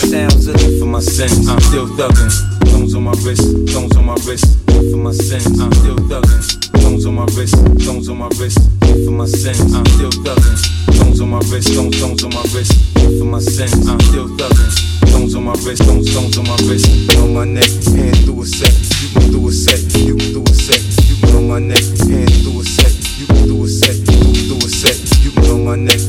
sounds of for my sin. I'm still thugging. Stones on my wrist, stones on my wrist. For my sin, I'm still thugging. Stones on my wrist, stones on my wrist. For my sin, I'm still thugging. Stones on my wrist, stones, stones on my wrist. For my sin, I'm still thugging. Stones on my wrist, stones, stones on my wrist. On my neck, hand through a set. You can do a set, you can do a set. You can on my neck, hand through a set. You can do a set, you can do a set. You can on my neck,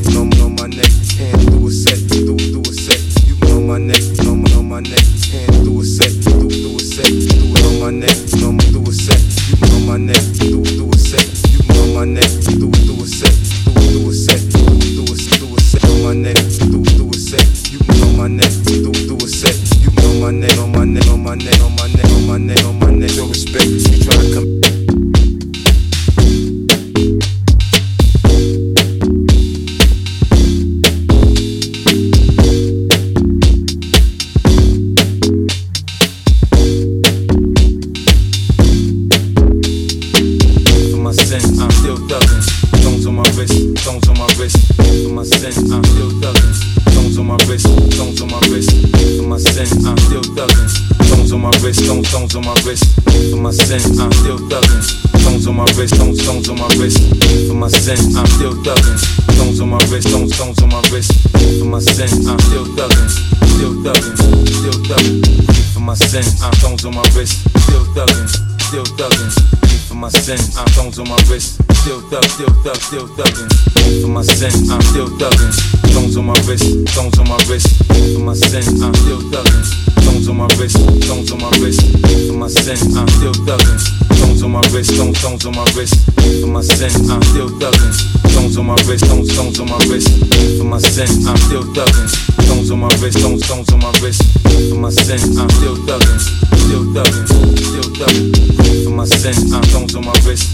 on my neck, on, through a set. You on my neck, for my sin, I'm still thugging. Stones on my wrist, stones on my wrist. For my sin, I'm still thugging. Stones on my wrist, stones on my wrist. For my sin, I'm still thugging. Stones on my wrist, stones, stones on my wrist. For my sin, I'm still thugging. Stones on my wrist, stones, stones on my wrist. For my sin, I'm still thugging. Stones on my wrist, stones, stones on my wrist. For my sin, I'm still thugging. Still thugging, still thugging. For my sin, I'm stones on my wrist. Still thugging, still thugging my sin. I'm stones on my wrist. Still thug, still thug, still thugging. For my sin, I'm still thugging. Stones on my wrist, stones on my wrist. For my sin, I'm still thugging. Stones on my wrist, stones on my wrist. For my sin, I'm still thugging. Stones on my wrist, stones, stones on my wrist. For my sin, I'm still thugging. Stones on my wrist, stones, stones on my wrist. For my sin, I'm still thugging. Stones on my wrist, stones, stones on my wrist. For my sin, I'm still thugging. Sin, I'm uh, stones on my wrist.